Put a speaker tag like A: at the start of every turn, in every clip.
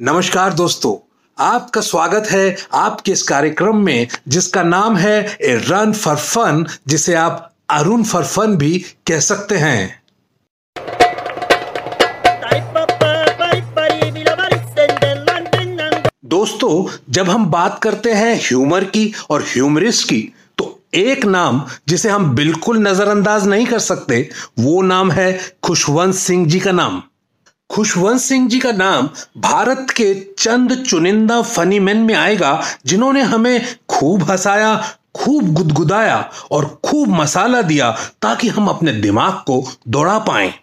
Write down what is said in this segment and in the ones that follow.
A: नमस्कार दोस्तों, आपका स्वागत है आपके इस कार्यक्रम में, जिसका नाम है ए रन फॉर फन, जिसे आप अरुण फॉर फन भी कह सकते हैं। दोस्तों, जब हम बात करते हैं ह्यूमर की और ह्यूमरिस्ट की तो एक नाम जिसे हम बिल्कुल नजरअंदाज नहीं कर सकते, वो नाम है खुशवंत सिंह जी का नाम। खुशवंत सिंह जी का नाम भारत के चंद चुनिंदा फनी मैन में आएगा, जिन्होंने हमें खूब हंसाया, खूब गुदगुदाया और खूब मसाला दिया ताकि हम अपने दिमाग को दौड़ा पाए।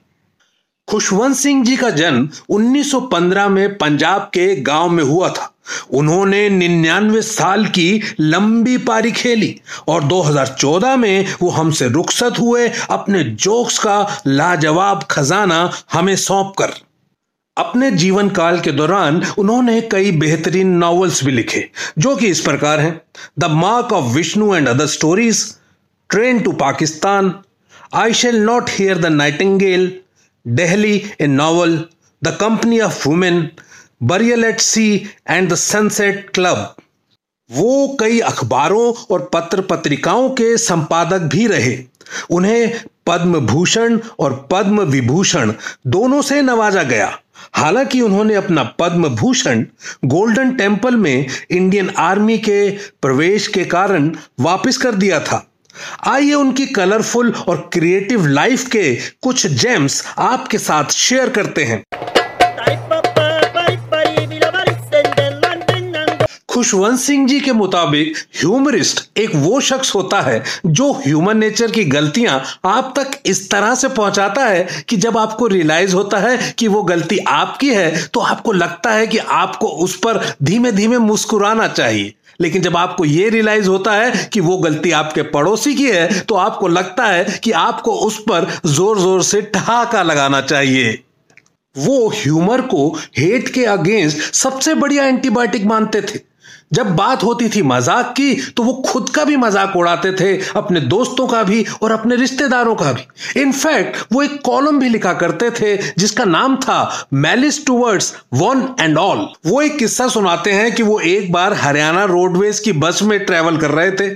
A: खुशवंत सिंह जी का जन्म 1915 में पंजाब के गाँव में हुआ था। उन्होंने निन्यानवे साल की लंबी पारी खेली और 2014 में वो हमसे रुखसत हुए, अपने जोक्स का लाजवाब खजाना हमें सौंप कर अपने जीवन काल के दौरान उन्होंने कई बेहतरीन नॉवेल्स भी लिखे, जो कि इस प्रकार हैं। The mark of Vishnu and other stories train to Pakistan I shall not hear the nightingale Delhi a novel the company of women burial at sea and the sunset club वो कई अखबारों और पत्र पत्रिकाओं के संपादक भी रहे। उन्हें पद्म भूषण और पद्म विभूषण दोनों से नवाजा गया। हालाँकि उन्होंने अपना पद्म भूषण गोल्डन टेंपल में इंडियन आर्मी के प्रवेश के कारण वापस कर दिया था। आइए उनकी कलरफुल और क्रिएटिव लाइफ के कुछ जेम्स आपके साथ शेयर करते हैं। खुशवंत सिंह जी के मुताबिक ह्यूमरिस्ट एक वो शख्स होता है जो ह्यूमन नेचर की गलतियाँ आप तक इस तरह से पहुंचाता है कि जब आपको रियलाइज़ होता है कि वो गलती आपकी है तो आपको लगता है कि आपको उस पर धीमे धीमे मुस्कुराना चाहिए। लेकिन जब आपको यह रियलाइज़ होता है कि वो गलती आपके पड़ोसी की है तो आपको लगता है कि आपको उस पर ज़ोर ज़ोर से ठहाका लगाना चाहिए। वो ह्यूमर को हेट के अगेंस्ट सबसे बढ़िया एंटीबायोटिक मानते थे। जब बात होती थी मज़ाक की तो वो खुद का भी मज़ाक उड़ाते थे, अपने दोस्तों का भी और अपने रिश्तेदारों का भी। इनफैक्ट वो एक कॉलम भी लिखा करते थे, जिसका नाम था malice towards one and all वो एक किस्सा सुनाते हैं कि वो एक बार हरियाणा रोडवेज़ की बस में ट्रेवल कर रहे थे।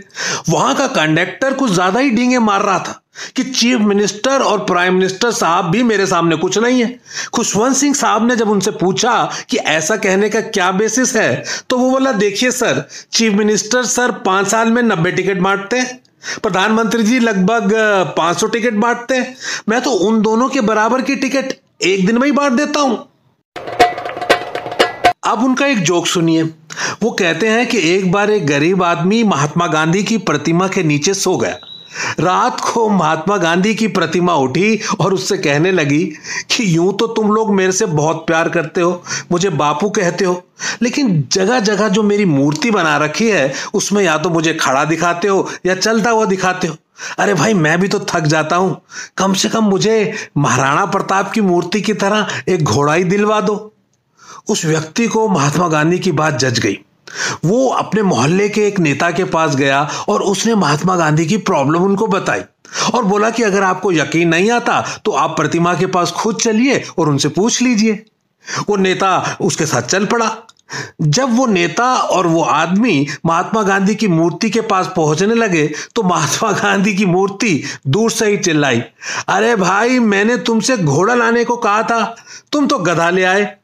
A: वहाँ का कंडक्टर कुछ ज़्यादा ही डींगे मार रहा था। कि चीफ मिनिस्टर और प्राइम मिनिस्टर साहब भी मेरे सामने कुछ नहीं है। खुशवंत सिंह साहब ने जब उनसे पूछा कि ऐसा कहने का क्या बेसिस है तो वो बोला, देखिए सर, चीफ मिनिस्टर सर पाँच साल में नब्बे टिकट बांटते हैं। प्रधानमंत्री जी लगभग पाँच सौ टिकट बांटते हैं। मैं तो उन दोनों के बराबर की टिकट एक दिन में ही बांट देता हूँ। अब उनका एक जोक सुनिए। वो कहते हैं कि एक बार एक गरीब आदमी महात्मा गांधी की प्रतिमा के नीचे सो गया। रात को महात्मा गांधी की प्रतिमा उठी और उससे कहने लगी कि यूँ तो तुम लोग मेरे से बहुत प्यार करते हो, मुझे बापू कहते हो, लेकिन जगह जगह जो मेरी मूर्ति बना रखी है, उसमें या तो मुझे खड़ा दिखाते हो या चलता हुआ दिखाते हो। अरे भाई, मैं भी तो थक जाता हूँ। कम से कम मुझे महाराणा प्रताप की मूर्ति की तरह एक घोड़ा ही दिलवा दो। उस व्यक्ति को महात्मा गांधी की बात जज गई। वो अपने मोहल्ले के एक नेता के पास गया और उसने महात्मा गांधी की प्रॉब्लम उनको बताई और बोला कि अगर आपको यकीन नहीं आता तो आप प्रतिमा के पास खुद चलिए और उनसे पूछ लीजिए। वो नेता उसके साथ चल पड़ा। जब वो नेता और वो आदमी महात्मा गांधी की मूर्ति के पास पहुँचने लगे तो महात्मा गांधी की मूर्ति दूर से ही चिल्लाई। अरे भाई, मैंने तुमसे घोड़ा लाने को कहा था। तुम तो गधा ले आए।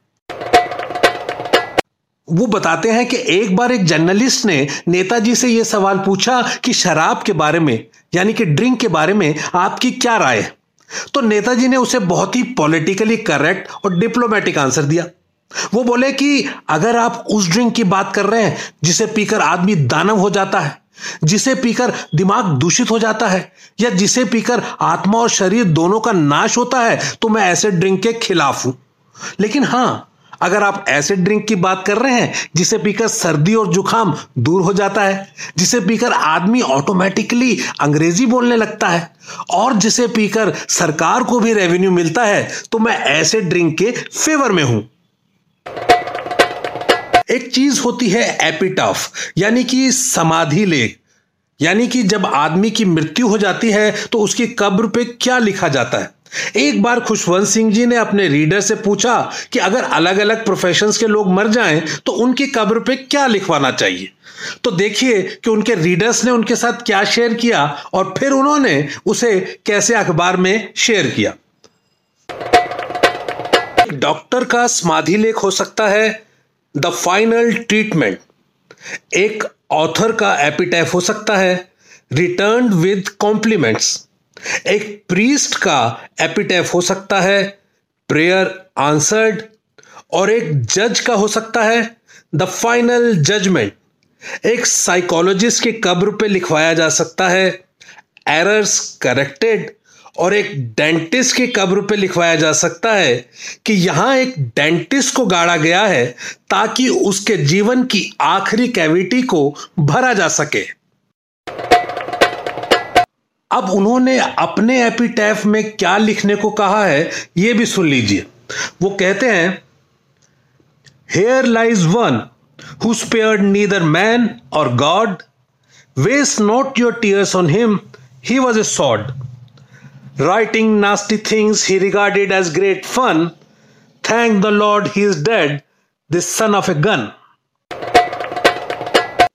A: वो बताते हैं कि एक बार एक जर्नलिस्ट ने नेताजी से यह सवाल पूछा कि शराब के बारे में, यानी कि ड्रिंक के बारे में आपकी क्या राय? है तो नेताजी ने उसे बहुत ही पॉलिटिकली करेक्ट और डिप्लोमेटिक आंसर दिया। वो बोले कि अगर आप उस ड्रिंक की बात कर रहे हैं, जिसे पीकर आदमी दानव हो जाता है, जिसे पीकर दिमाग दूषित हो जाता है, या जिसे पीकर आत्मा और शरीर दोनों का नाश होता है तो मैं ऐसे ड्रिंक के खिलाफ हूँ। लेकिन हाँ अगर आप ऐसे ड्रिंक की बात कर रहे हैं, जिसे पीकर सर्दी और जुखाम दूर हो जाता है, जिसे पीकर आदमी ऑटोमेटिकली अंग्रेज़ी बोलने लगता है, और जिसे पीकर सरकार को भी रेवेन्यू मिलता है तो मैं ऐसे ड्रिंक के फेवर में हूँ। एक चीज़ होती है एपिटाफ यानी कि समाधि लेख यानी कि जब आदमी की मृत्यु हो जाती है तो उसकी कब्र पे क्या लिखा जाता है? एक बार खुशवंत सिंह जी ने अपने रीडर से पूछा कि अगर अलग अलग प्रोफेशंस के लोग मर जाएँ तो उनकी कब्र पे क्या लिखवाना चाहिए? तो देखिए कि उनके रीडर्स ने उनके साथ क्या शेयर किया और फिर उन्होंने उसे कैसे अखबार में शेयर किया। डॉक्टर का समाधि लेख हो सकता है, द फाइनल ट्रीटमेंट। एक ऑथर का एपिटैफ हो सकता है रिटर्न विद कॉम्प्लीमेंट्स। एक प्रीस्ट का एपिटैफ हो सकता है प्रेयर आंसर्ड और एक जज का हो सकता है द फाइनल जजमेंट एक साइकोलॉजिस्ट की कब्र पे लिखवाया जा सकता है एरर्स करेक्टेड और एक डेंटिस्ट की कब्र पे लिखवाया जा सकता है कि यहाँ एक डेंटिस्ट को गाड़ा गया है ताकि उसके जीवन की आखिरी कैविटी को भरा जा सके। अब उन्होंने अपने एपिटैफ में क्या लिखने को कहा है यह भी सुन लीजिए। वो कहते हैं here lies one who spared neither man और God waste not your tears on him he was a sod writing nasty things he regarded as great fun thank the Lord he is dead this son of a gun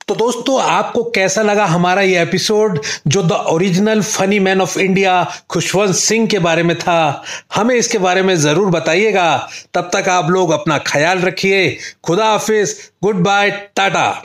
A: तो दोस्तों, आपको कैसा लगा हमारा ये episode जो the original funny man of India Khushwant Singh के बारे में था, हमें इसके बारे में ज़रूर बताइएगा। तब तक आप लोग अपना ख्याल रखिए। खुदा हाफिज, गुड बाय, टाटा।